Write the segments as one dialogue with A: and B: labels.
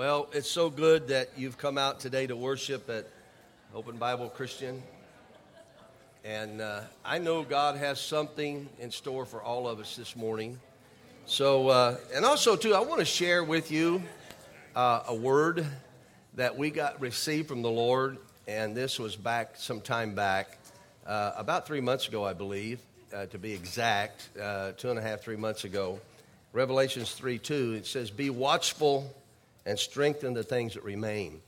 A: Well, it's so good that you've come out today to worship at Open Bible Christian. And uh, I know God has something in store for all of us this morning. So, uh, and also, too, I want to share with you uh, a word that we got received from the Lord. And this was back some time back, uh, about three months ago, I believe, uh, to be exact, uh, two and a half, three months ago. Revelations 3 2, it says, Be watchful and strengthen the things that remain.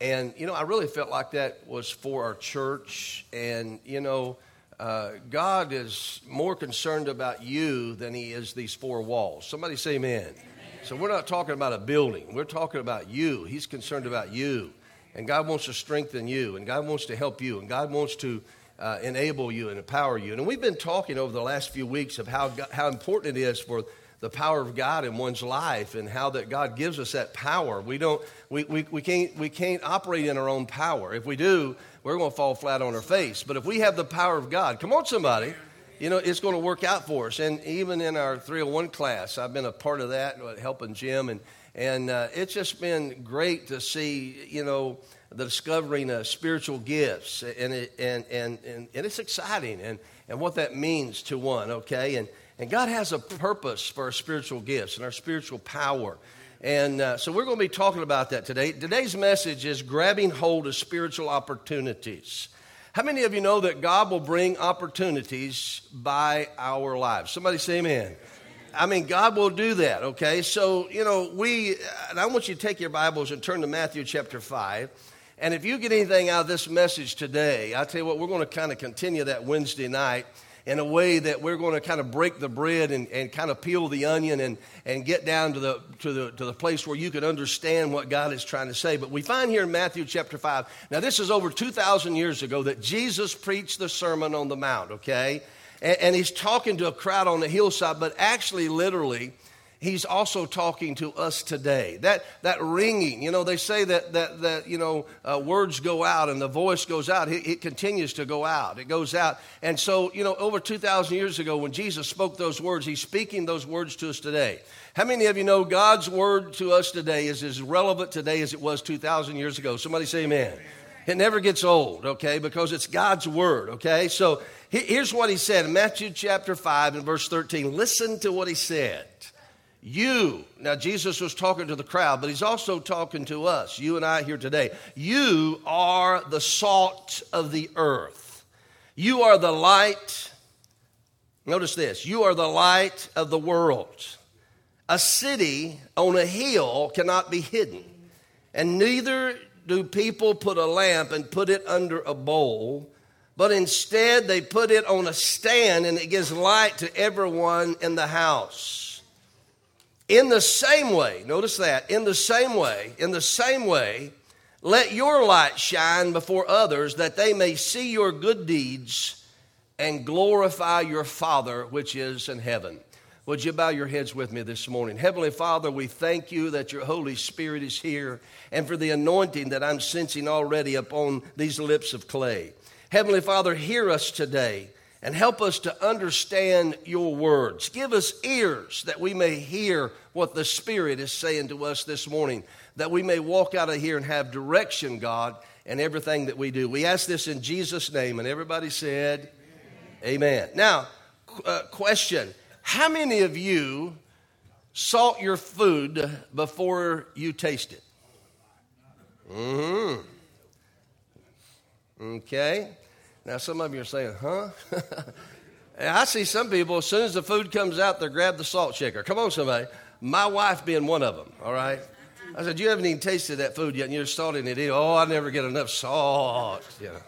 A: And, you know, I really felt like that was for our church. And, you know, uh, God is more concerned about you than he is these four walls. Somebody say amen. amen. So we're not talking about a building, we're talking about you. He's concerned about you. And God wants to strengthen you, and God wants to help you, and God wants to uh, enable you and empower you. And we've been talking over the last few weeks of how, how important it is for the power of God in one's life and how that God gives us that power. We don't we, we, we can't we can't operate in our own power. If we do, we're going to fall flat on our face. But if we have the power of God, come on somebody, you know, it's going to work out for us. And even in our 301 class, I've been a part of that, uh, helping Jim and and uh, it's just been great to see, you know, the discovering of spiritual gifts and it, and, and, and, and it's exciting and, and what that means to one, okay? And and God has a purpose for our spiritual gifts and our spiritual power. And uh, so we're going to be talking about that today. Today's message is grabbing hold of spiritual opportunities. How many of you know that God will bring opportunities by our lives? Somebody say amen. I mean, God will do that, okay? So, you know, we, and I want you to take your Bibles and turn to Matthew chapter 5. And if you get anything out of this message today, I'll tell you what, we're going to kind of continue that Wednesday night in a way that we're going to kind of break the bread and, and kind of peel the onion and, and get down to the, to, the, to the place where you can understand what God is trying to say. But we find here in Matthew chapter 5, now this is over 2,000 years ago that Jesus preached the Sermon on the Mount, okay? And, and he's talking to a crowd on the hillside, but actually, literally, he's also talking to us today. That, that ringing, you know, they say that, that, that you know, uh, words go out and the voice goes out. It, it, continues to go out. It goes out. And so, you know, over 2,000 years ago, when Jesus spoke those words, he's speaking those words to us today. How many of you know God's word to us today is as relevant today as it was 2,000 years ago? Somebody say amen. It never gets old, okay, because it's God's word, okay? So here's what he said in Matthew chapter 5 and verse 13. Listen to what he said. You, now Jesus was talking to the crowd, but he's also talking to us, you and I here today. You are the salt of the earth. You are the light. Notice this you are the light of the world. A city on a hill cannot be hidden, and neither do people put a lamp and put it under a bowl, but instead they put it on a stand and it gives light to everyone in the house. In the same way, notice that, in the same way, in the same way, let your light shine before others that they may see your good deeds and glorify your Father which is in heaven. Would you bow your heads with me this morning? Heavenly Father, we thank you that your Holy Spirit is here and for the anointing that I'm sensing already upon these lips of clay. Heavenly Father, hear us today and help us to understand your words. Give us ears that we may hear what the Spirit is saying to us this morning, that we may walk out of here and have direction, God, in everything that we do. We ask this in Jesus' name, and everybody said, Amen. Amen. Now, uh, question How many of you salt your food before you taste it? Mm hmm. Okay. Now, some of you are saying, huh? I see some people, as soon as the food comes out, they grab the salt shaker. Come on, somebody. My wife being one of them, all right? I said, You haven't even tasted that food yet, and you're salting it. Oh, I never get enough salt. You know.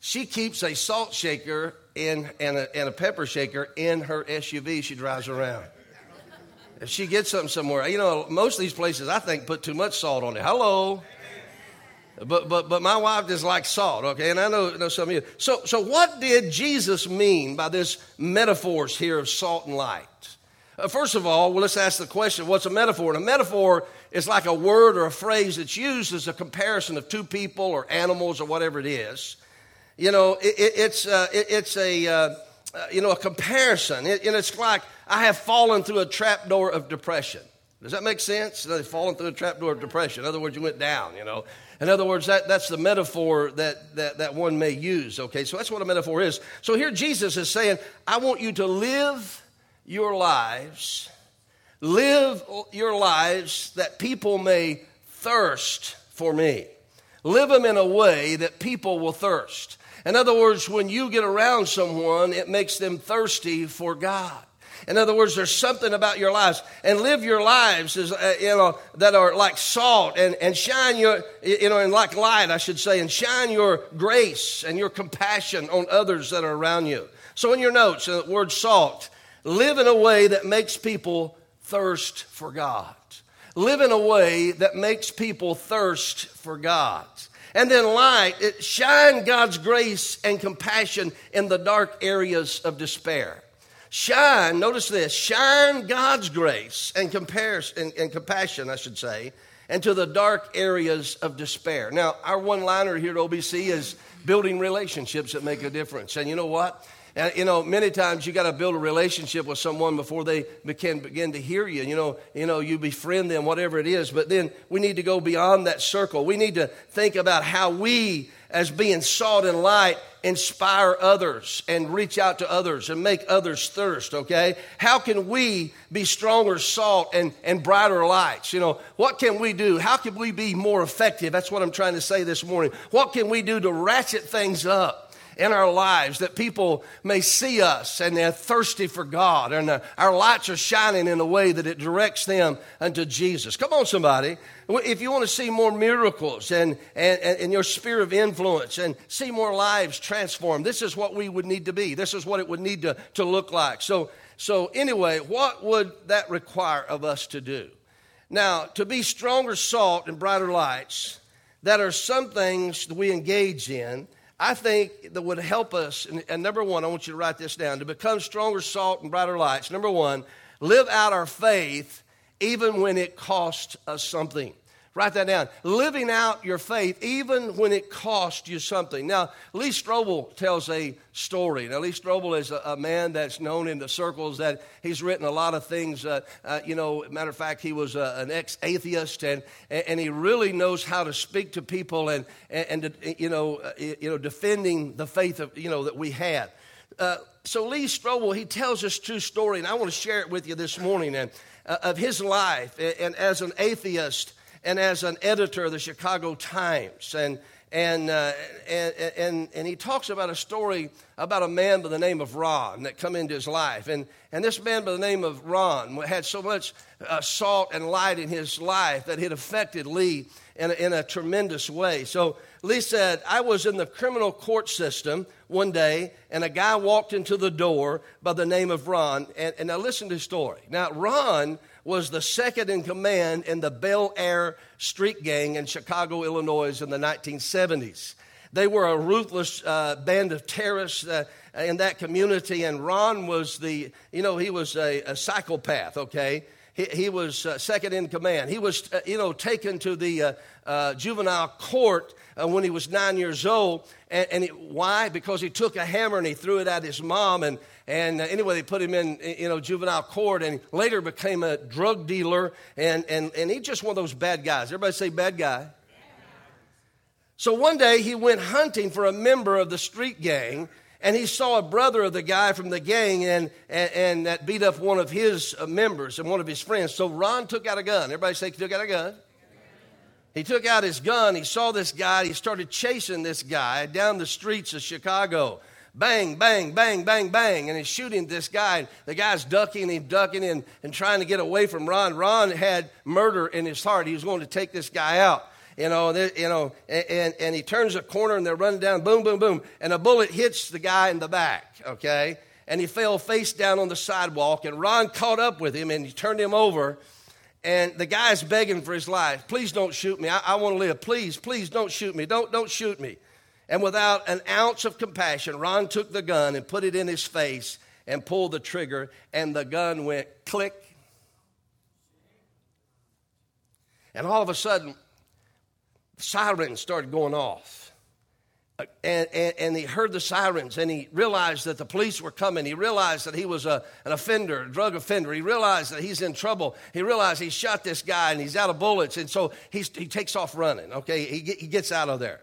A: She keeps a salt shaker in, and, a, and a pepper shaker in her SUV she drives around. If she gets something somewhere, you know, most of these places I think put too much salt on it. Hello. But, but, but my wife just like salt, okay? And I know, know some of you. So, so, what did Jesus mean by this metaphors here of salt and light? Uh, first of all, well, let's ask the question what's a metaphor? And a metaphor is like a word or a phrase that's used as a comparison of two people or animals or whatever it is. You know, it, it, it's, uh, it, it's a, uh, uh, you know, a comparison. and it's like I have fallen through a trap door of depression. Does that make sense? They've fallen through a trapdoor of depression. In other words, you went down, you know. In other words, that, that's the metaphor that, that, that one may use, okay? So that's what a metaphor is. So here Jesus is saying, I want you to live your lives, live your lives that people may thirst for me. Live them in a way that people will thirst. In other words, when you get around someone, it makes them thirsty for God. In other words, there's something about your lives. And live your lives as, uh, you know, that are like salt and, and shine your, you know, and like light, I should say, and shine your grace and your compassion on others that are around you. So in your notes, the word salt, live in a way that makes people thirst for God. Live in a way that makes people thirst for God. And then light, it shine God's grace and compassion in the dark areas of despair. Shine, notice this, shine God's grace and, comparison, and, and compassion, I should say, into the dark areas of despair. Now, our one liner here at OBC is building relationships that make a difference. And you know what? And, you know, many times you got to build a relationship with someone before they can begin to hear you. You know, you know, you befriend them, whatever it is. But then we need to go beyond that circle. We need to think about how we, as being salt and light, inspire others and reach out to others and make others thirst, okay? How can we be stronger salt and, and brighter lights? You know, what can we do? How can we be more effective? That's what I'm trying to say this morning. What can we do to ratchet things up? in our lives that people may see us and they're thirsty for God and uh, our lights are shining in a way that it directs them unto Jesus. Come on, somebody. If you want to see more miracles and, and, and your sphere of influence and see more lives transformed, this is what we would need to be. This is what it would need to, to look like. So, so, anyway, what would that require of us to do? Now, to be stronger salt and brighter lights, that are some things that we engage in I think that would help us. And, and, number one, I want you to write this down to become stronger salt and brighter lights. Number one, live out our faith even when it costs us something. Write that down. Living out your faith even when it costs you something. Now, Lee Strobel tells a story. Now, Lee Strobel is a, a man that's known in the circles that he's written a lot of things. Uh, uh, you know, matter of fact, he was uh, an ex atheist and, and he really knows how to speak to people and, and, and you, know, uh, you know, defending the faith of, you know, that we had. Uh, so Lee Strobel, he tells this true story, and I want to share it with you this morning and, uh, of his life. And as an atheist, and as an editor of the Chicago Times. And, and, uh, and, and, and, he talks about a story about a man by the name of Ron that come into his life. And, and this man by the name of Ron had so much uh, salt and light in his life that it affected Lee in a, in a tremendous way. So Lee said, I was in the criminal court system one day, and a guy walked into the door by the name of Ron. And, and now listen to the story. Now, Ron was the second in command in the Bel Air street gang in Chicago, Illinois in the 1970s. They were a ruthless uh, band of terrorists uh, in that community, and Ron was the, you know, he was a, a psychopath, okay? He, he was uh, second in command. He was, uh, you know, taken to the uh, uh, juvenile court when he was nine years old. And, and he, why? Because he took a hammer and he threw it at his mom, and and uh, anyway, they put him in, you know, juvenile court and later became a drug dealer. And, and, and he's just one of those bad guys. Everybody say bad guy. So one day he went hunting for a member of the street gang and he saw a brother of the guy from the gang and, and, and, that beat up one of his uh, members and one of his friends. So Ron took out a gun. Everybody say he took out a gun. He took out his gun. He saw this guy. He started chasing this guy down the streets of Chicago bang, bang, bang, bang, bang, and he's shooting this guy. The guy's ducking and ducking and, and trying to get away from Ron. Ron had murder in his heart. He was going to take this guy out. You know, you know, and, and he turns a corner and they're running down, boom, boom, boom, and a bullet hits the guy in the back, okay? And he fell face down on the sidewalk, and Ron caught up with him and he turned him over. And the guy's begging for his life. Please don't shoot me. I, I want to live. Please, please don't shoot me. Don't, don't shoot me. And without an ounce of compassion, Ron took the gun and put it in his face and pulled the trigger, and the gun went click. And all of a sudden, sirens started going off. and, and, and, he heard the sirens and he realized that the police were coming. He realized that he was a, an offender, a drug offender. He realized that he's in trouble. He realized he shot this guy and he's out of bullets. And so he's, he takes off running, okay? He, he gets out of there.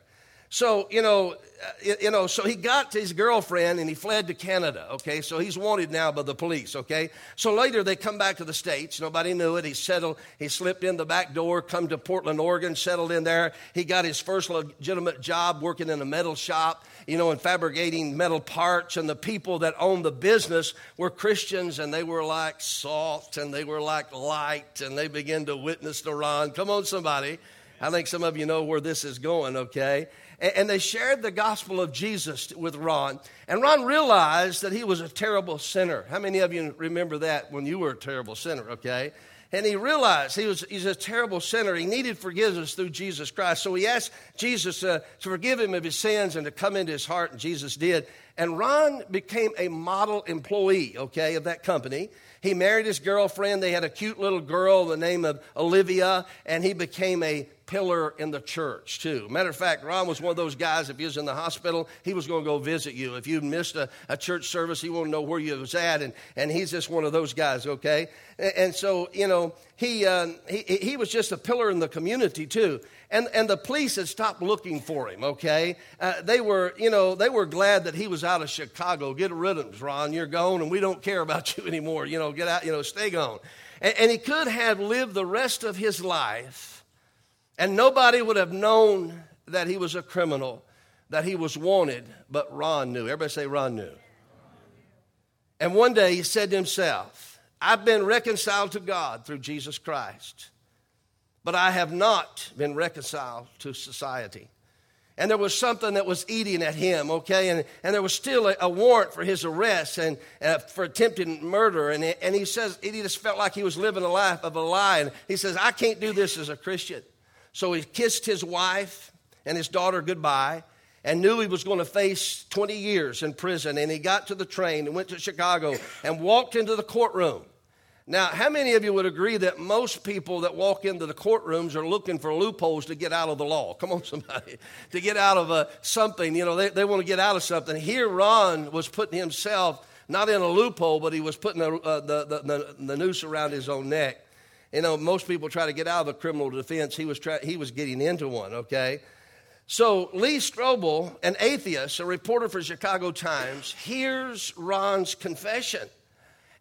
A: So, you know, uh, you know, so he got his girlfriend and he fled to Canada, okay? So he's wanted now by the police, okay? So later they come back to the States. Nobody knew it. He settled, he slipped in the back door, come to Portland, Oregon, settled in there. He got his first legitimate job working in a metal shop, you know, and fabricating metal parts. And the people that owned the business were Christians and they were like salt and they were like light and they began to witness to Ron. Come on, somebody. I think some of you know where this is going, okay? And they shared the gospel of Jesus with Ron. And Ron realized that he was a terrible sinner. How many of you remember that when you were a terrible sinner, okay? And he realized he was he's a terrible sinner. He needed forgiveness through Jesus Christ. So he asked Jesus uh, to forgive him of his sins and to come into his heart, and Jesus did. And Ron became a model employee, okay, of that company. He married his girlfriend. They had a cute little girl, the name of Olivia, and he became a pillar in the church, too. Matter of fact, Ron was one of those guys, if he was in the hospital, he was going to go visit you. If you missed a, a church service, he wanted to know where you was at, and, and he's just one of those guys, okay? And, and so, you know, he, uh, he, he was just a pillar in the community, too. And, and the police had stopped looking for him, okay? Uh, they were, you know, they were glad that he was out of Chicago. Get rid of him, Ron. You're gone, and we don't care about you anymore. You know, get out, you know, stay gone. And, and he could have lived the rest of his life and nobody would have known that he was a criminal, that he was wanted, but Ron knew. Everybody say, Ron knew. And one day he said to himself, I've been reconciled to God through Jesus Christ, but I have not been reconciled to society. And there was something that was eating at him, okay? And, and there was still a, a warrant for his arrest and uh, for attempted murder. And, and he says, he just felt like he was living a life of a lie. And he says, I can't do this as a Christian. So he kissed his wife and his daughter goodbye and knew he was going to face 20 years in prison. And he got to the train and went to Chicago and walked into the courtroom. Now, how many of you would agree that most people that walk into the courtrooms are looking for loopholes to get out of the law? Come on, somebody. to get out of uh, something. You know, they, they want to get out of something. Here, Ron was putting himself not in a loophole, but he was putting a, uh, the, the, the, the noose around his own neck. You know, most people try to get out of a criminal defense. He was, try, he was getting into one, okay? So Lee Strobel, an atheist, a reporter for Chicago Times, hears Ron's confession.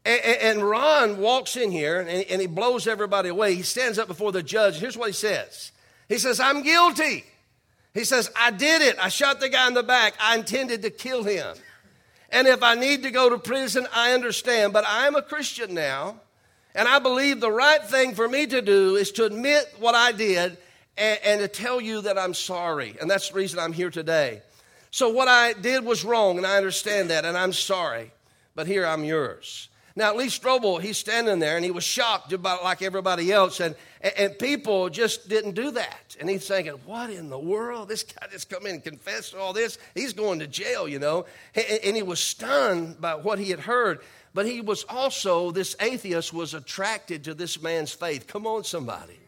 A: And, Ron walks in here and, and he blows everybody away. He stands up before the judge. Here's what he says He says, I'm guilty. He says, I did it. I shot the guy in the back. I intended to kill him. And if I need to go to prison, I understand. But I'm a Christian now. And I believe the right thing for me to do is to admit what I did and, and, to tell you that I'm sorry. And that's the reason I'm here today. So, what I did was wrong, and I understand that, and I'm sorry. But here I'm yours. Now, Lee Strobel, he's standing there and he was shocked about like everybody else, and, and people just didn't do that. And he's thinking, What in the world? This guy just come in and confessed all this. He's going to jail, you know. And he was stunned by what he had heard. But he was also, this atheist was attracted to this man's faith. Come on, somebody.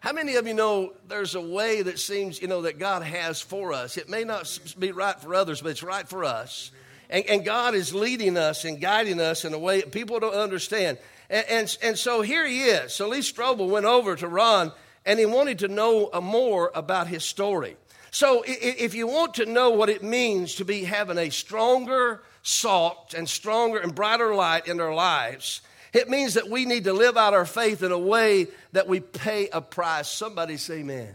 A: How many of you know there's a way that seems, you know, that God has for us? It may not be right for others, but it's right for us. And, and God is leading us and guiding us in a way that people don't understand. And, and, and so here he is. So Lee Strobel went over to Ron and he wanted to know uh, more about his story. So if you want to know what it means to be having a stronger, salt and stronger and brighter light in our lives. It means that we need to live out our faith in a way that we pay a price. Somebody say amen.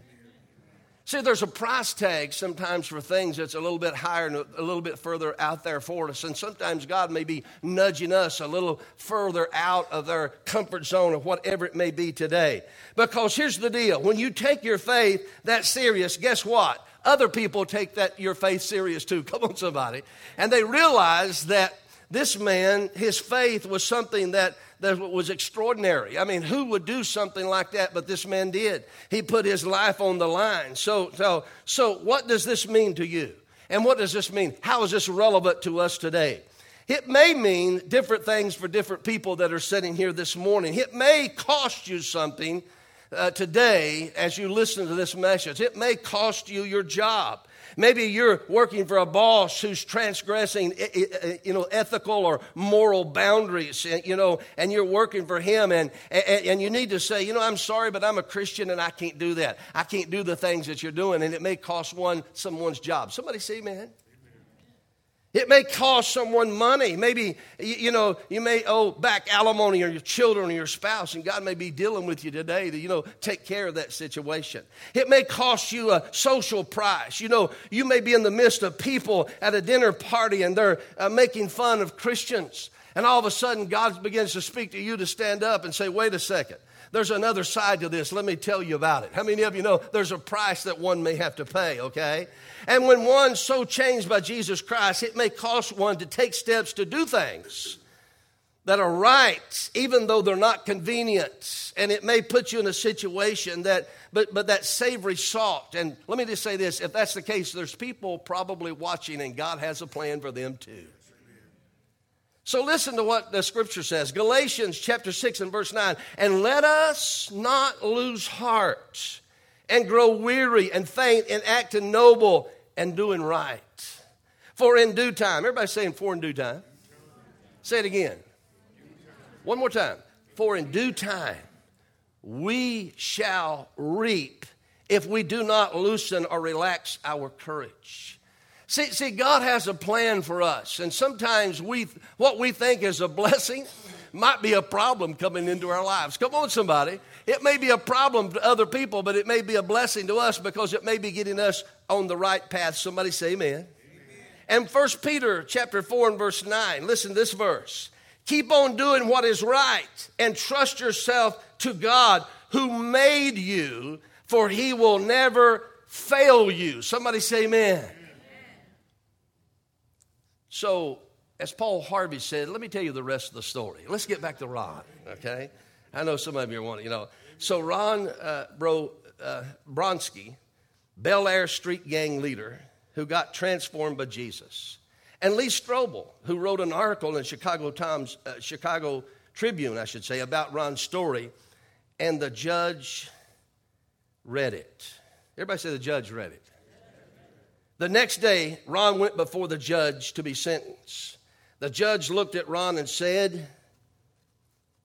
A: See, there's a price tag sometimes for things that's a little bit higher and a little bit further out there for us. And sometimes God may be nudging us a little further out of our comfort zone or whatever it may be today. Because here's the deal when you take your faith that serious, guess what? Other people take that your faith serious too. Come on, somebody. And they realize that this man, his faith was something that, that was extraordinary. I mean, who would do something like that? But this man did. He put his life on the line. So, so, so what does this mean to you? And what does this mean? How is this relevant to us today? It may mean different things for different people that are sitting here this morning. It may cost you something uh, today as you listen to this message. It may cost you your job. Maybe you're working for a boss who's transgressing, you know, ethical or moral boundaries, you know, and you're working for him, and, and you need to say, you know, I'm sorry, but I'm a Christian and I can't do that. I can't do the things that you're doing, and it may cost one someone's job. Somebody say, man. It may cost someone money. Maybe, you know, you may owe back alimony or your children or your spouse, and God may be dealing with you today to, you know, take care of that situation. It may cost you a social price. You know, you may be in the midst of people at a dinner party and they're uh, making fun of Christians. And all of a sudden, God begins to speak to you to stand up and say, wait a second. There's another side to this. Let me tell you about it. How many of you know there's a price that one may have to pay, okay? And when one's so changed by Jesus Christ, it may cost one to take steps to do things that are right, even though they're not convenient. And it may put you in a situation that, but, but that savory salt. And let me just say this if that's the case, there's people probably watching, and God has a plan for them too. So listen to what the scripture says Galatians chapter 6 and verse 9. And let us not lose heart and grow weary and faint in acting noble and doing right. For in due time, everybody saying, for in due time. Say it again. One more time. For in due time we shall reap if we do not loosen or relax our courage. See, see, God has a plan for us, and sometimes we, what we think is a blessing might be a problem coming into our lives. Come on, somebody. It may be a problem to other people, but it may be a blessing to us because it may be getting us on the right path. Somebody say amen. amen. And First Peter chapter 4 and verse 9, listen to this verse. Keep on doing what is right and trust yourself to God who made you, for he will never fail you. Somebody say amen. So, as Paul Harvey said, let me tell you the rest of the story. Let's get back to Ron, okay? I know some of you are wanting, you know. So, Ron uh, Bro, uh, Bronsky, Bel Air street gang leader who got transformed by Jesus, and Lee Strobel, who wrote an article in Chicago Times, uh, Chicago Tribune, I should say, about Ron's story, and the judge read it. Everybody say the judge read it. The next day, Ron went before the judge to be sentenced. The judge looked at Ron and said,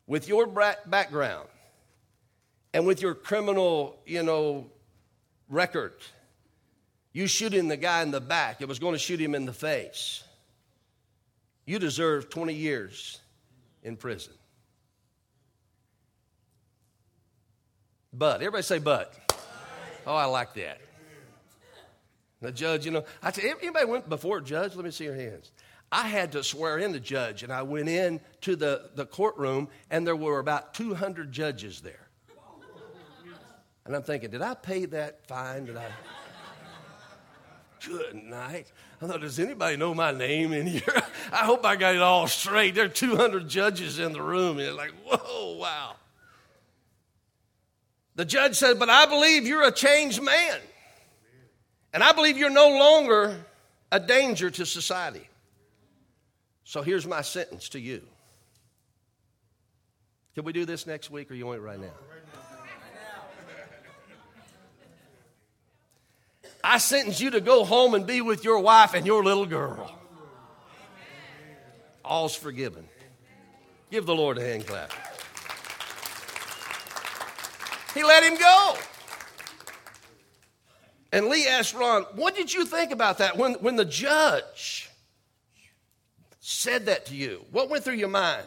A: With your background and with your criminal, you know, record, you shooting the guy in the back, it was going to shoot him in the face. You deserve 20 years in prison. But, everybody say but. Oh, I like that. The judge, you know, I said, anybody went before a judge? Let me see your hands. I had to swear in the judge, and I went in to the, the courtroom, and there were about 200 judges there. And I'm thinking, did I pay that fine? Did I? Good night. I thought, does anybody know my name in here? I hope I got it all straight. There are 200 judges in the room, and it's like, whoa, wow. The judge said, but I believe you're a changed man. And I believe you're no longer a danger to society. So here's my sentence to you. Can we do this next week or you want it right now? I sentence you to go home and be with your wife and your little girl. All's forgiven. Give the Lord a hand clap. He let him go. And Lee asked Ron, What did you think about that when, when the judge said that to you? What went through your mind?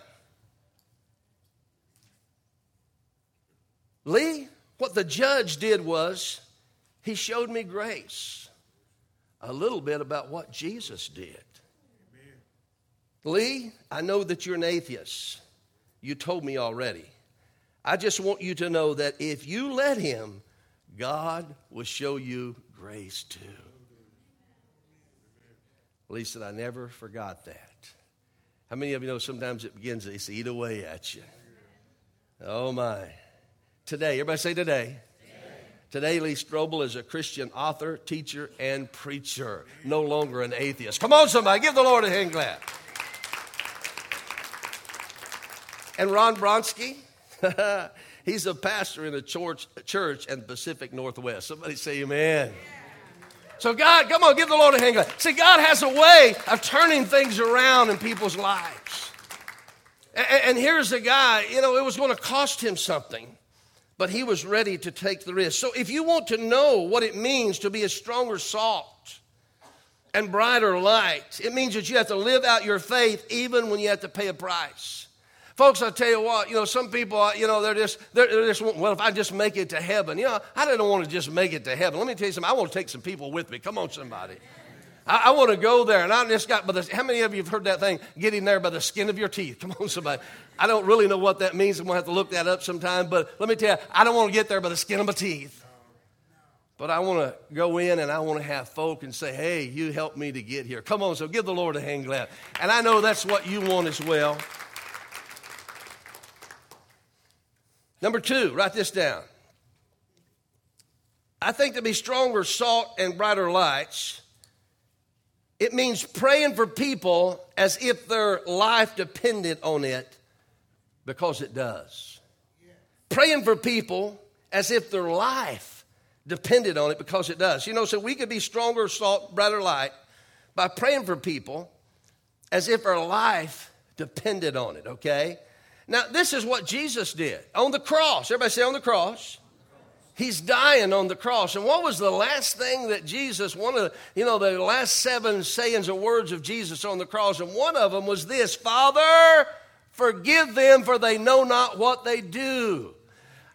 A: Lee, what the judge did was he showed me grace, a little bit about what Jesus did. Amen. Lee, I know that you're an atheist. You told me already. I just want you to know that if you let him, God will show you grace too. Lisa, I never forgot that. How many of you know sometimes it begins to eat away at you? Oh my. Today, everybody say today. Today, Lee Strobel is a Christian author, teacher, and preacher, no longer an atheist. Come on, somebody, give the Lord a hand clap. And Ron Bronsky, He's a pastor in a church, church in the Pacific Northwest. Somebody say amen. So, God, come on, give the Lord a hand. See, God has a way of turning things around in people's lives. And, and here's a guy, you know, it was going to cost him something, but he was ready to take the risk. So, if you want to know what it means to be a stronger salt and brighter light, it means that you have to live out your faith even when you have to pay a price. Folks, I tell you what, you know, some people, you know, they're just, they're, they're, just, well, if I just make it to heaven, you know, I don't want to just make it to heaven. Let me tell you something. I want to take some people with me. Come on, somebody. I, I want to go there, and I just got by the. How many of you have heard that thing? Getting there by the skin of your teeth. Come on, somebody. I don't really know what that means. I'm gonna have to look that up sometime. But let me tell you, I don't want to get there by the skin of my teeth. But I want to go in and I want to have folk and say, hey, you helped me to get here. Come on, so give the Lord a hand clap. And I know that's what you want as well. Number two, write this down. I think to be stronger salt and brighter lights, it means praying for people as if their life depended on it because it does. Praying for people as if their life depended on it because it does. You know, so we could be stronger salt, brighter light by praying for people as if our life depended on it, okay? Now, this is what Jesus did on the cross. Everybody say on the cross. He's dying on the cross. And what was the last thing that Jesus, one of the, you know, the last seven sayings or words of Jesus on the cross? And one of them was this Father, forgive them, for they know not what they do.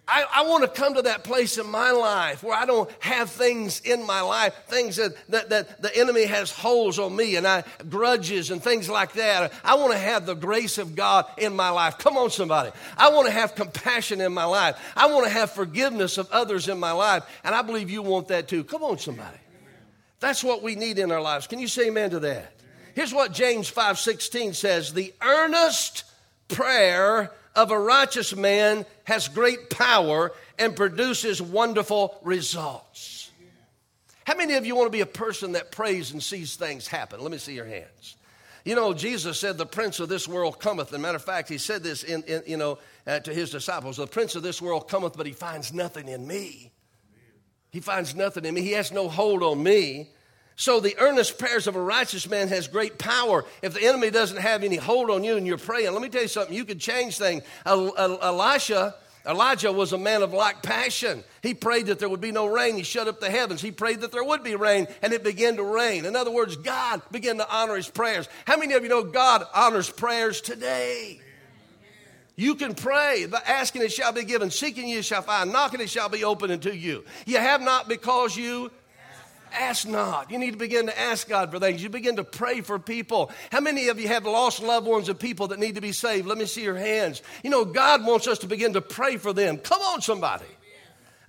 A: I, I want to come to that place in my life where I don't have things in my life, things that, that, that the enemy has holes on me and I grudges and things like that. I want to have the grace of God in my life. Come on, somebody. I want to have compassion in my life. I want to have forgiveness of others in my life. And I believe you want that too. Come on, somebody. That's what we need in our lives. Can you say amen to that? Here's what James 5:16 says, "The earnest prayer of a righteous man has great power and produces wonderful results. How many of you want to be a person that prays and sees things happen? Let me see your hands. You know, Jesus said, The prince of this world cometh. And matter of fact, he said this in, in you know, uh, to his disciples The prince of this world cometh, but he finds nothing in me. He finds nothing in me. He has no hold on me. So the earnest prayers of a righteous man has great power. If the enemy doesn't have any hold on you and you're praying, let me tell you something, you could change things. Elisha, Elijah was a man of like passion. He prayed that there would be no rain. He shut up the heavens. He prayed that there would be rain, and it began to rain. In other words, God began to honor his prayers. How many of you know God honors prayers today? You can pray, but asking it shall be given, seeking you shall find, knocking it shall be opened unto you. You have not because you Ask not. You need to begin to ask God for things. You begin to pray for people. How many of you have lost loved ones and people that need to be saved? Let me see your hands. You know, God wants us to begin to pray for them. Come on, somebody.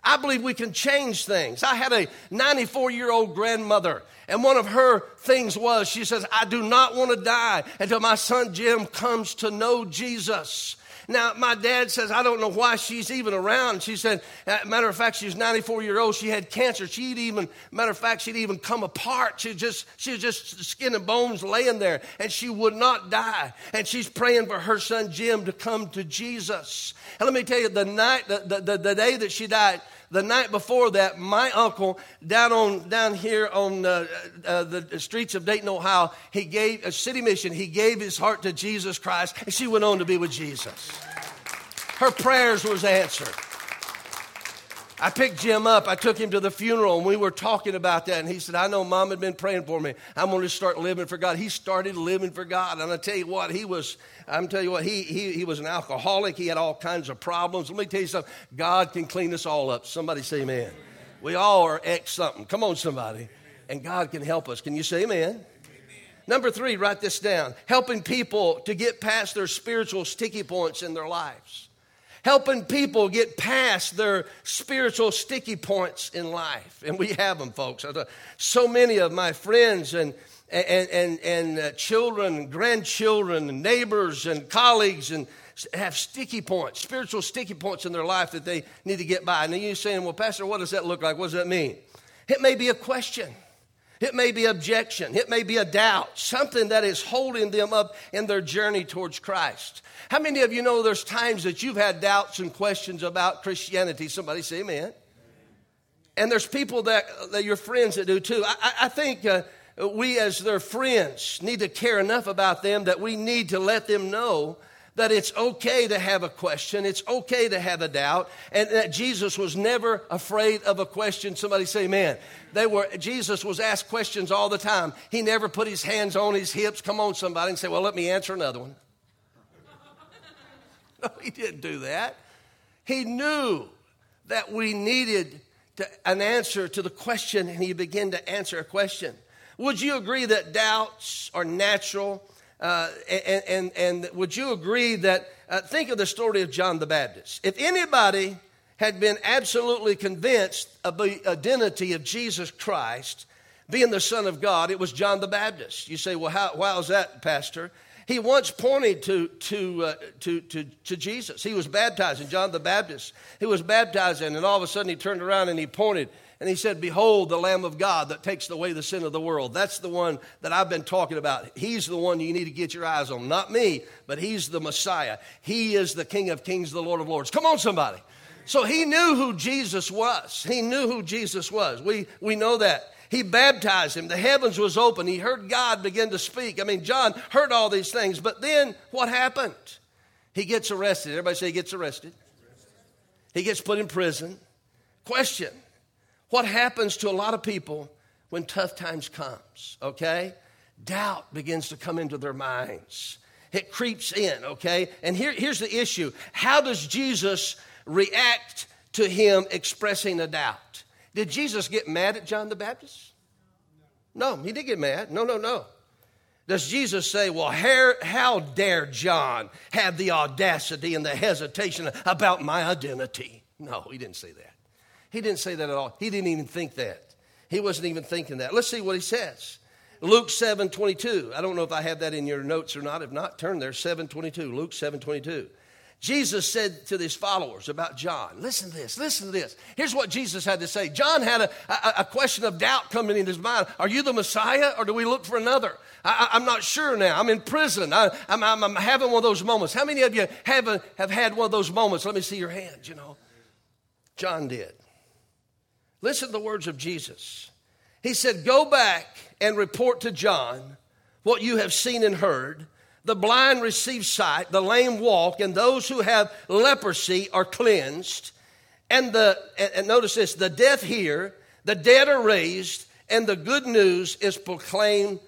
A: I believe we can change things. I had a 94 year old grandmother, and one of her things was she says, I do not want to die until my son Jim comes to know Jesus. Now, my dad says, I don't know why she's even around. She said, uh, matter of fact, she's 94 year old. She had cancer. She'd even, matter of fact, she'd even come apart. She just, she was just skin and bones laying there, and she would not die. And she's praying for her son Jim to come to Jesus. And let me tell you, the night, the, the, the day that she died, the night before that, my uncle down on down here on uh, uh, the streets of Dayton, Ohio, he gave a city mission. He gave his heart to Jesus Christ, and she went on to be with Jesus. Her prayers was answered. I picked Jim up. I took him to the funeral, and we were talking about that. And he said, I know mom had been praying for me. I'm going to start living for God. He started living for God. And I tell you what, he was, I'm telling you what, he, he, he was an alcoholic. He had all kinds of problems. Let me tell you something God can clean us all up. Somebody say amen. We all are ex something. Come on, somebody. And God can help us. Can you say amen? Number three, write this down helping people to get past their spiritual sticky points in their lives helping people get past their spiritual sticky points in life. And we have them, folks. So many of my friends and and, and, and uh, children, grandchildren, and neighbors, and colleagues, and have sticky points, spiritual sticky points in their life that they need to get by. And you're saying, well, Pastor, what does that look like? What does that mean? It may be a question. It may be objection. It may be a doubt, something that is holding them up in their journey towards Christ. How many of you know there's times that you've had doubts and questions about Christianity? Somebody say amen. and there's people that, that your friends that do too. I, I think uh, we, as their friends, need to care enough about them that we need to let them know that it's okay to have a question, it's okay to have a doubt, and that Jesus was never afraid of a question. Somebody say, man, they were Jesus was asked questions all the time. He never put his hands on his hips, come on somebody, and say, Well, let me answer another one. no, he didn't do that. He knew that we needed to, an answer to the question, and he began to answer a question. Would you agree that doubts are natural? Uh, and, and, and, would you agree that, uh, think of the story of John the Baptist. If anybody had been absolutely convinced of the identity of Jesus Christ being the Son of God, it was John the Baptist. You say, well, how, why is that, Pastor? He once pointed to, to, uh, to, to, to Jesus. He was baptizing, John the Baptist. He was baptizing, and all of a sudden he turned around and he pointed and he said, Behold, the Lamb of God that takes away the sin of the world. That's the one that I've been talking about. He's the one you need to get your eyes on. Not me, but he's the Messiah. He is the King of Kings, the Lord of Lords. Come on, somebody. So he knew who Jesus was. He knew who Jesus was. We, we know that. He baptized him. The heavens was open. He heard God begin to speak. I mean, John heard all these things. But then what happened? He gets arrested. Everybody say he gets arrested. He gets put in prison. Question what happens to a lot of people when tough times comes, okay? Doubt begins to come into their minds. It creeps in, okay? And here, here's the issue. How does Jesus react to him expressing a doubt? Did Jesus get mad at John the Baptist? No, he didn't get mad. No, no, no. Does Jesus say, Well, how dare John have the audacity and the hesitation about my identity? No, he didn't say that. He didn't say that at all. He didn't even think that. He wasn't even thinking that. Let's see what he says. Luke 7 22. I don't know if I have that in your notes or not. If not, turn there. 7 22. Luke 7 22. Jesus said to his followers about John, listen to this, listen to this. Here's what Jesus had to say. John had a, a, a question of doubt coming in his mind. Are you the Messiah or do we look for another? I, am not sure now. I'm in prison. I, am having one of those moments. How many of you have, a, have had one of those moments? Let me see your hands, you know. John did. Listen to the words of Jesus. He said, Go back and report to John what you have seen and heard. The blind receive sight, the lame walk, and those who have leprosy are cleansed. And the and notice this, the deaf hear, the dead are raised, and the good news is proclaimed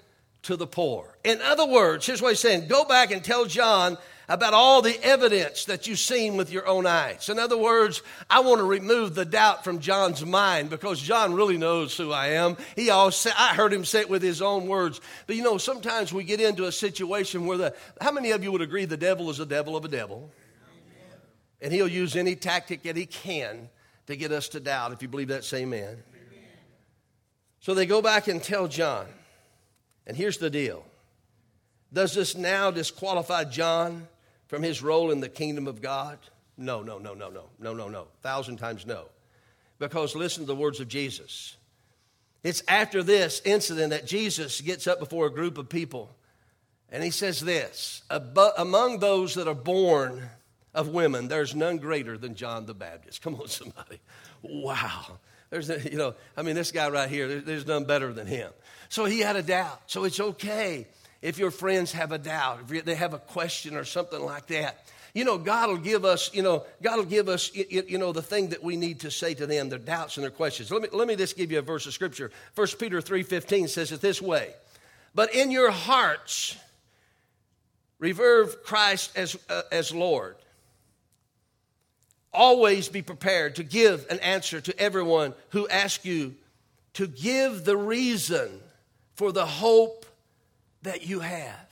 A: to the poor. In other words, here's what he's saying go back and tell John about all the evidence that you've seen with your own eyes. In other words, I want to remove the doubt from John's mind because John really knows who I am. He always I heard him say it with his own words. But you know, sometimes we get into a situation where the, how many of you would agree the devil is a devil of a devil? And he'll use any tactic that he can to get us to doubt. If you believe that, say amen. So they go back and tell John. And here's the deal Does this now disqualify John from his role in the kingdom of God? No, no, no, no, no, no, no, no. Thousand times no. Because listen to the words of Jesus. It's after this incident that Jesus gets up before a group of people and he says this Among those that are born of women, there's none greater than John the Baptist. Come on, somebody. Wow. There's, you know, I mean, this guy right here, there's none better than him. So he had a doubt. So it's okay if your friends have a doubt, if they have a question or something like that, you know, God will give us, you know, God will give us, you know, the thing that we need to say to them, their doubts and their questions. Let me, let me just give you a verse of scripture. 1 Peter 3.15 says it this way. But in your hearts, reserve Christ as, uh, as Lord. Always be prepared to give an answer to everyone who asks you to give the reason for the hope that you have.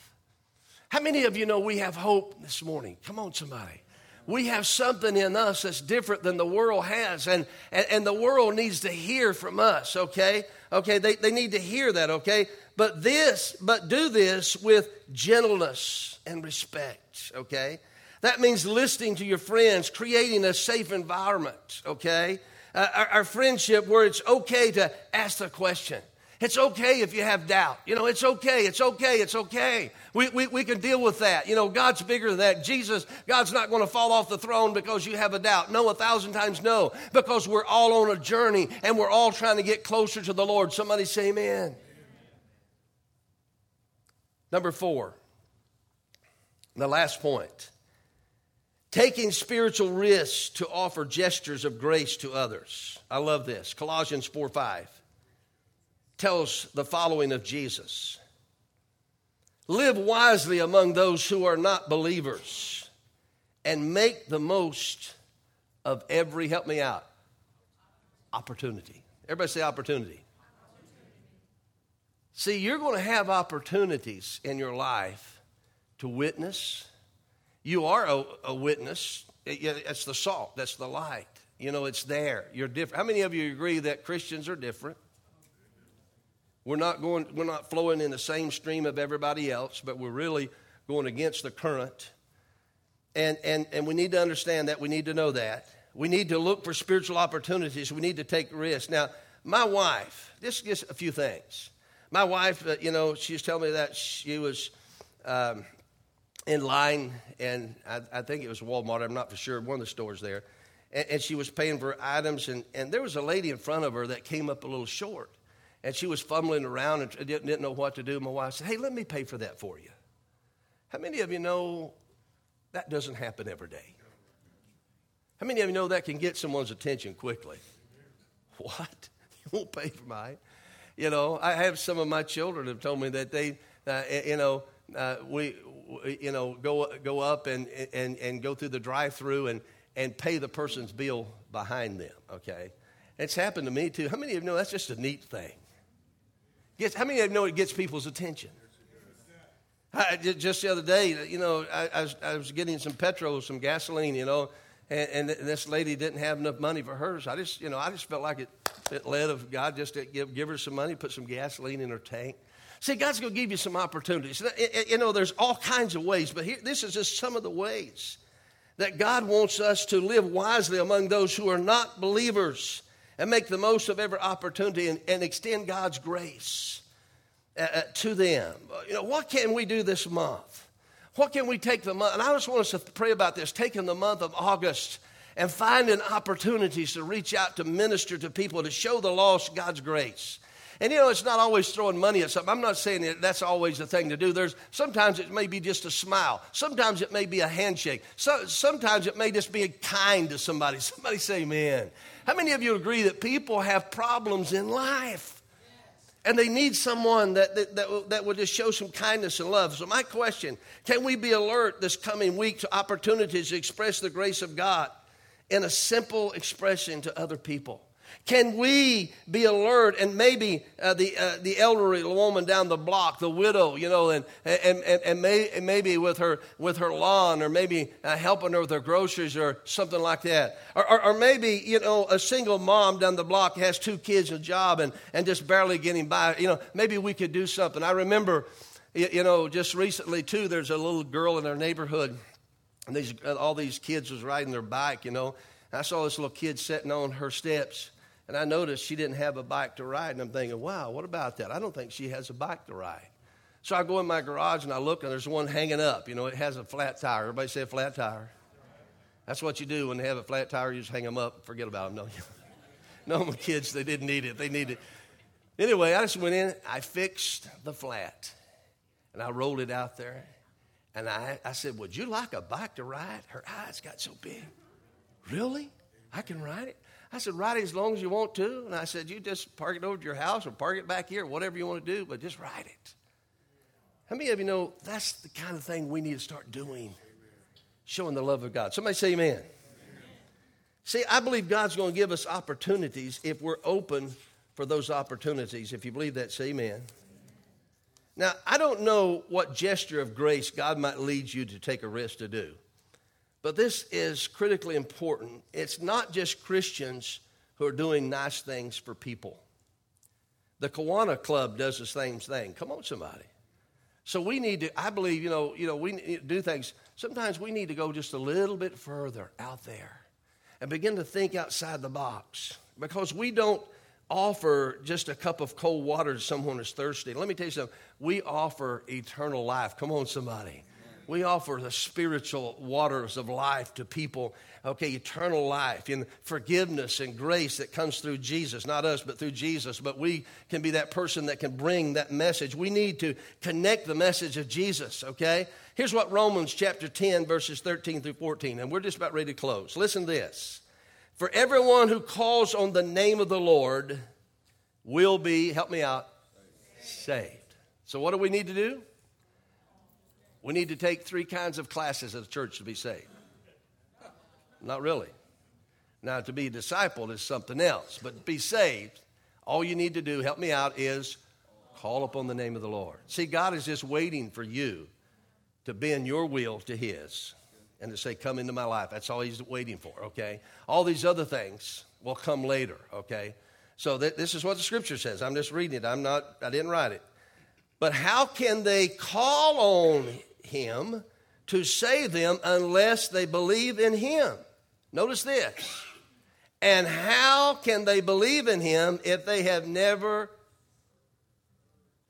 A: How many of you know we have hope this morning? Come on, somebody. We have something in us that's different than the world has, and, and, and the world needs to hear from us, okay? Okay, they, they need to hear that, okay? But this, but do this with gentleness and respect, okay? That means listening to your friends, creating a safe environment, okay? Uh, our, our friendship where it's okay to ask the question. It's okay if you have doubt. You know, it's okay, it's okay, it's okay. We, we, we can deal with that. You know, God's bigger than that. Jesus, God's not going to fall off the throne because you have a doubt. No, a thousand times no, because we're all on a journey and we're all trying to get closer to the Lord. Somebody say amen. Number four, the last point taking spiritual risks to offer gestures of grace to others. I love this. Colossians 4 5 tells the following of Jesus Live wisely among those who are not believers and make the most of every, help me out, opportunity. Everybody say opportunity. See, you're going to have opportunities in your life to witness. You are a, a witness. It, it's the salt, that's the light. You know, it's there. You're different. How many of you agree that Christians are different? We're not going, we're not flowing in the same stream of everybody else, but we're really going against the current. And, and, and we need to understand that. We need to know that. We need to look for spiritual opportunities. We need to take risks. Now, my wife, this is a few things. My wife, uh, you know, she was telling me that she was um, in line, and I, I, think it was Walmart, I'm not for sure, one of the stores there. And, and she was paying for items, and, and there was a lady in front of her that came up a little short. And she was fumbling around and didn't, didn't know what to do. My wife said, Hey, let me pay for that for you. How many of you know that doesn't happen every day? How many of you know that can get someone's attention quickly? What? You won't pay for mine? You know, I have some of my children have told me that they, uh, you know, uh, we, we, you know, go go up and and and go through the drive-through and and pay the person's bill behind them. Okay, it's happened to me too. How many of you know that's just a neat thing? Gets, how many of you know it gets people's attention? I, just the other day, you know, I, I, was, I, was, getting some petrol, some gasoline, you know, and, and, this lady didn't have enough money for hers. I just, you know, I just felt like it, it led of God just to give, give her some money, put some gasoline in her tank. See, God's going to give you some opportunities. You know, there's all kinds of ways, but here, this is just some of the ways that God wants us to live wisely among those who are not believers and make the most of every opportunity and, and extend God's grace uh, uh, to them. You know, what can we do this month? What can we take the month? And I just want us to pray about this, taking the month of August and finding opportunities to reach out to minister to people, to show the lost God's grace. And you know, it's not always throwing money at something. I'm not saying that that's always the thing to do. There's sometimes it may be just a smile. Sometimes it may be a handshake. So, sometimes it may just be kind to somebody. Somebody say amen. How many of you agree that people have problems in life? And they need someone that, that, that, that will just show some kindness and love. So, my question can we be alert this coming week to opportunities to express the grace of God in a simple expression to other people? Can we be alert and maybe uh, the, uh, the elderly woman down the block, the widow, you know, and, and, and, and, may, and maybe with her, with her lawn or maybe uh, helping her with her groceries or something like that. Or, or, or, maybe, you know, a single mom down the block has two kids, and a job, and, and just barely getting by. You know, maybe we could do something. I remember, you know, just recently too, there's a little girl in our neighborhood, and these, all these kids was riding their bike, you know. I saw this little kid sitting on her steps and I noticed she didn't have a bike to ride. And I'm thinking, wow, what about that? I don't think she has a bike to ride. So I go in my garage and I look, and there's one hanging up. You know, it has a flat tire. Everybody say a flat tire. That's what you do when they have a flat tire. You just hang them up, forget about them, you? no, my kids, they didn't need it. They needed it. Anyway, I just went in, I fixed the flat, and I rolled it out there. And I, I said, Would you like a bike to ride? Her eyes got so big. Really? I can ride it? I said, ride it as long as you want to. And I said, you just park it over to your house or park it back here, whatever you want to do, but just ride it. How many of you know that's the kind of thing we need to start doing? Showing the love of God. Somebody say amen. amen. See, I believe God's going to give us opportunities if we're open for those opportunities. If you believe that, say amen. Now, I don't know what gesture of grace God might lead you to take a risk to do. But this is critically important. It's not just Christians who are doing nice things for people. The Kiwanis Club does the same thing. Come on, somebody. So we need to, I believe, you know, you know, we do things. Sometimes we need to go just a little bit further out there and begin to think outside the box because we don't offer just a cup of cold water to someone who's thirsty. Let me tell you something. We offer eternal life. Come on, somebody. We offer the spiritual waters of life to people. Okay, eternal life in forgiveness and grace that comes through Jesus, not us, but through Jesus. But we can be that person that can bring that message. We need to connect the message of Jesus, okay? Here's what Romans chapter 10, verses 13 through 14, and we're just about ready to close. Listen to this. For everyone who calls on the name of the Lord will be, help me out, saved. So, what do we need to do? We need to take three kinds of classes at a church to be saved. Not really. Now, to be discipled is something else, but be saved, all you need to do, help me out, is call upon the name of the Lord. See, God is just waiting for you to bend your will to His and to say, Come into my life. That's all He's waiting for, okay? All these other things will come later, okay? So th- this is what the scripture says. I'm just reading it. I'm not, I didn't write it. But how can they call on him to save them unless they believe in him. Notice this. And how can they believe in him if they have never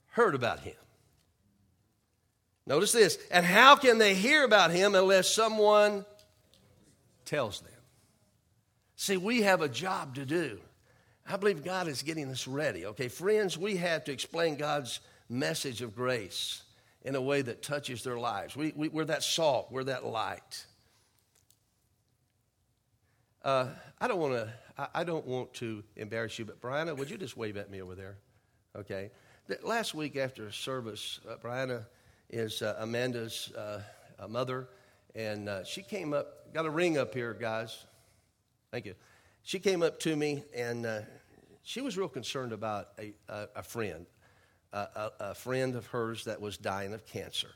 A: heard about him? Notice this. And how can they hear about him unless someone tells them? See, we have a job to do. I believe God is getting us ready. Okay, friends, we have to explain God's message of grace in a way that touches their lives. We, we, are that salt, we're that light. Uh, I don't want to. I, don't want to embarrass you, but Brianna, would you just wave at me over there? Okay. Last week after service, uh, Brianna is uh, Amanda's uh, mother, and uh, she came up. Got a ring up here, guys. Thank you. She came up to me, and uh, she was real concerned about a, a, a friend, a, a, friend of hers that was dying of cancer.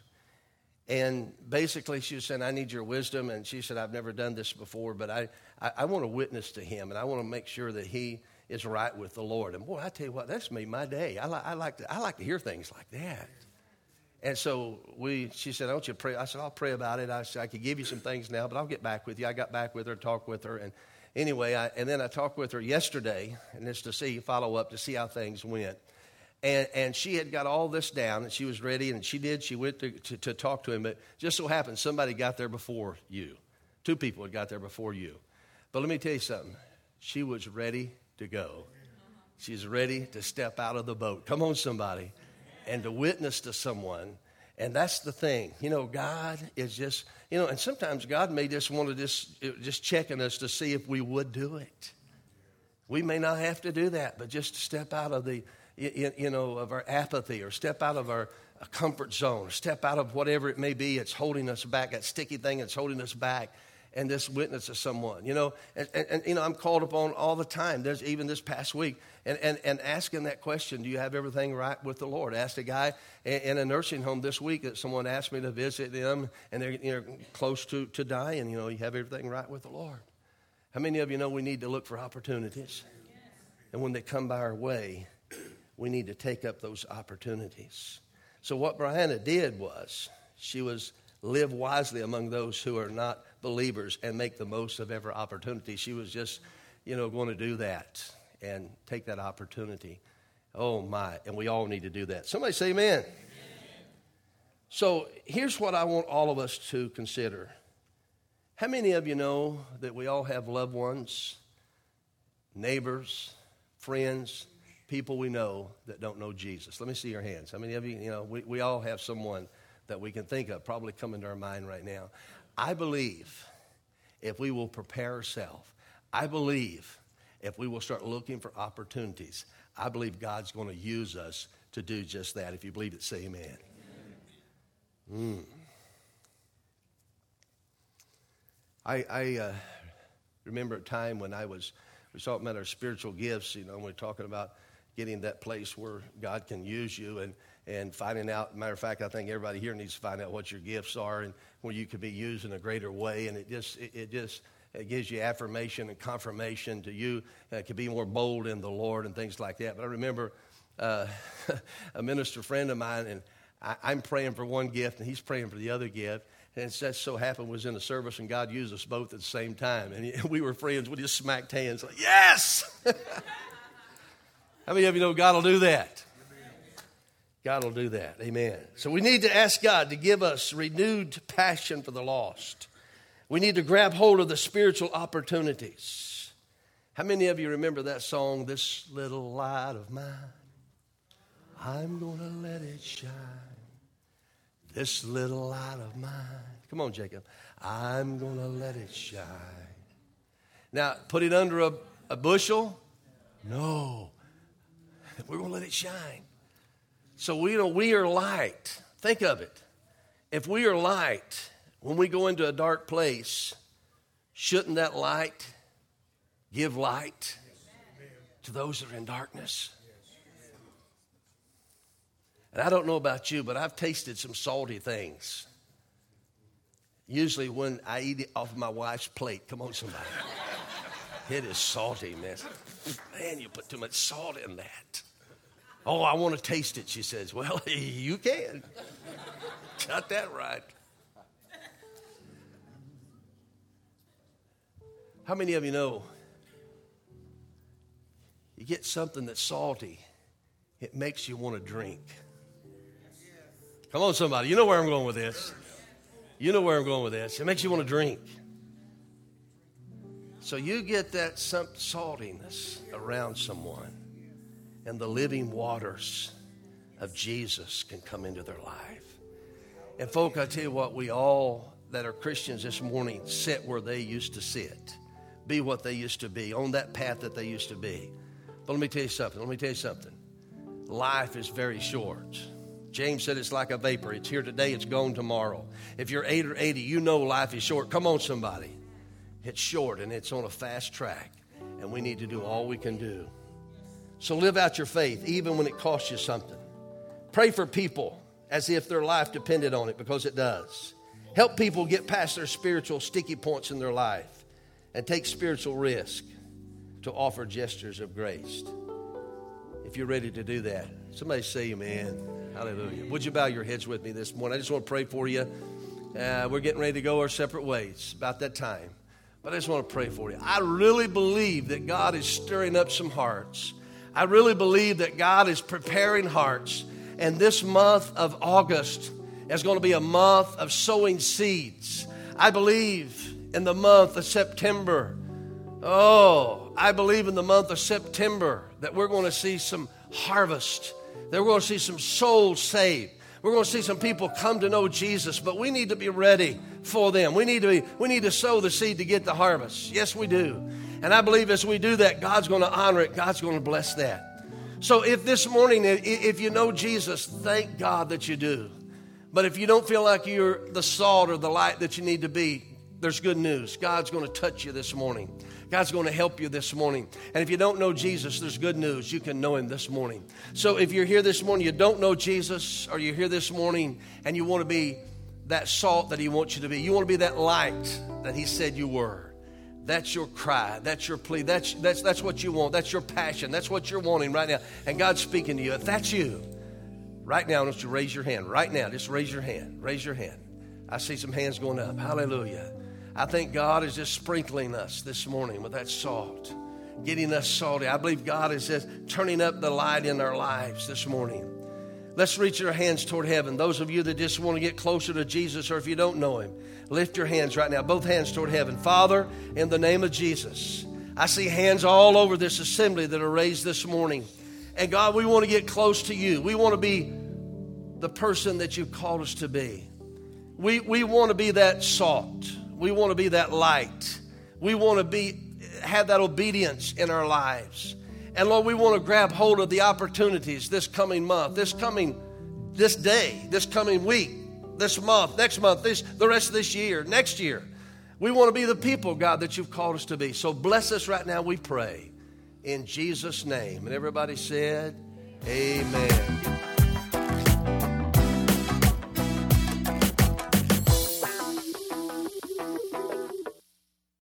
A: And basically, she was saying, I need your wisdom. And she said, I've never done this before, but I, I, I want to witness to him, and I want to make sure that he is right with the Lord. And boy, I tell you what, that's made my day. I, li- I, like, to, I like to hear things like that. And so we, she said, I want you to pray. I said, I'll pray about it. I said, I could give you some things now, but I'll get back with you. I got back with her, talked with her. And anyway, I, and then I talked with her yesterday, and it's to see, follow up, to see how things went. And, and she had got all this down and she was ready and she did. She went to, to, to talk to him, but just so happened somebody got there before you. Two people had got there before you. But let me tell you something. She was ready to go. She's ready to step out of the boat. Come on, somebody. And to witness to someone. And that's the thing. You know, God is just, you know, and sometimes God may just want to just, just checking us to see if we would do it. We may not have to do that, but just to step out of the, you know, of our apathy or step out of our uh, comfort zone, or step out of whatever it may be it's holding us back, that sticky thing that's holding us back, and just witness to someone, you know. And, and, and, you know, I'm called upon all the time. There's even this past week, and, and, and asking that question, do you have everything right with the Lord? I asked a guy in a nursing home this week that someone asked me to visit them, and they're you know, close to, to dying, you know, you have everything right with the Lord. How many of you know we need to look for opportunities? And when they come by our way, we need to take up those opportunities. So, what Brianna did was she was live wisely among those who are not believers and make the most of every opportunity. She was just, you know, going to do that and take that opportunity. Oh, my. And we all need to do that. Somebody say amen. amen. So, here's what I want all of us to consider. How many of you know that we all have loved ones, neighbors, friends, people we know that don't know Jesus? Let me see your hands. How many of you, you know, we, we all have someone that we can think of, probably coming to our mind right now. I believe if we will prepare ourselves, I believe if we will start looking for opportunities, I believe God's going to use us to do just that. If you believe it, say amen. Mm. I, I uh, remember a time when I was, we was talking about our spiritual gifts, you know, we we're talking about getting that place where God can use you and, and finding out. Matter of fact, I think everybody here needs to find out what your gifts are and where you could be used in a greater way. And it just, it, it just, it gives you affirmation and confirmation to you. Uh, to be more bold in the Lord and things like that. But I remember uh, a minister friend of mine, and I, I'm praying for one gift, and he's praying for the other gift. And it just so happened was in a service, and God used us both at the same time. And we were friends. We just smacked hands like, yes! How many of you know God will do that? God will do that. Amen. So we need to ask God to give us renewed passion for the lost. We need to grab hold of the spiritual opportunities. How many of you remember that song, This Little Light of Mine? I'm going to let it shine. This little light of mine. Come on, Jacob. I'm going to let it shine. Now, put it under a, a bushel? No. We're going to let it shine. So we you know we are light. Think of it. If we are light, when we go into a dark place, shouldn't that light give light to those that are in darkness? And I don't know about you, but I've tasted some salty things. Usually when I eat it off my wife's plate. Come on, somebody. it is salty, man. Man, you put too much salt in that. Oh, I want to taste it, she says. Well, you can. Got that right. How many of you know you get something that's salty, it makes you want to drink? Come on, somebody. You know where I'm going with this. You know where I'm going with this. It makes you want to drink. So you get that saltiness around someone and the living waters of Jesus can come into their life. And, folk, I tell you what, we all that are Christians this morning sit where they used to sit, be what they used to be, on that path that they used to be. But let me tell you something. Let me tell you something. Life is very short. James said it's like a vapor. It's here today, it's gone tomorrow. If you're 8 or 80, you know life is short. Come on, somebody. It's short and it's on a fast track, and we need to do all we can do so live out your faith, even when it costs you something. Pray for people as if their life depended on it, because it does. Help people get past their spiritual sticky points in their life and take spiritual risk to offer gestures of grace. If you're ready to do that, somebody say amen. Hallelujah. Would you bow your heads with me this morning? I just want to pray for you. Uh, we're getting ready to go our separate ways about that time. But I just want to pray for you. I really believe that God is stirring up some hearts I really believe that God is preparing hearts. And this month of August is going to be a month of sowing seeds. I believe in the month of September. Oh, I believe in the month of September that we're going to see some harvest, that we're going to see some souls saved. We're going to see some people come to know Jesus, but we need to be ready for them. We need to be, we need to sow the seed to get the harvest. Yes, we do. And I believe as we do that, God's going to honor it, God's going to bless that. So if this morning, if you know Jesus, thank God that you do. But if you don't feel like you're the salt or the light that you need to be, there's good news. God's going to touch you this morning. God's going to help you this morning. And if you don't know Jesus, there's good news. You can know him this morning. So if you're here this morning, you don't know Jesus, or you're here this morning and you want to be that salt that he wants you to be, you want to be that light that he said you were. That's your cry. That's your plea. That's, that's, that's what you want. That's your passion. That's what you're wanting right now. And God's speaking to you. If that's you, right now, I want you to raise your hand. Right now, just raise your hand. Raise your hand. I see some hands going up. Hallelujah. I think God is just sprinkling us this morning with that salt, getting us salty. I believe God is just turning up the light in our lives this morning. Let's reach our hands toward heaven. Those of you that just want to get closer to Jesus, or if you don't know Him, lift your hands right now, both hands toward heaven. Father, in the name of Jesus, I see hands all over this assembly that are raised this morning. And God, we want to get close to you. We want to be the person that you've called us to be. We, we want to be that salt. We want to be that light. We want to be have that obedience in our lives. And Lord, we want to grab hold of the opportunities this coming month, this coming this day, this coming week, this month, next month, this the rest of this year, next year. We want to be the people, God, that you've called us to be. So bless us right now, we pray. In Jesus' name. And everybody said, Amen.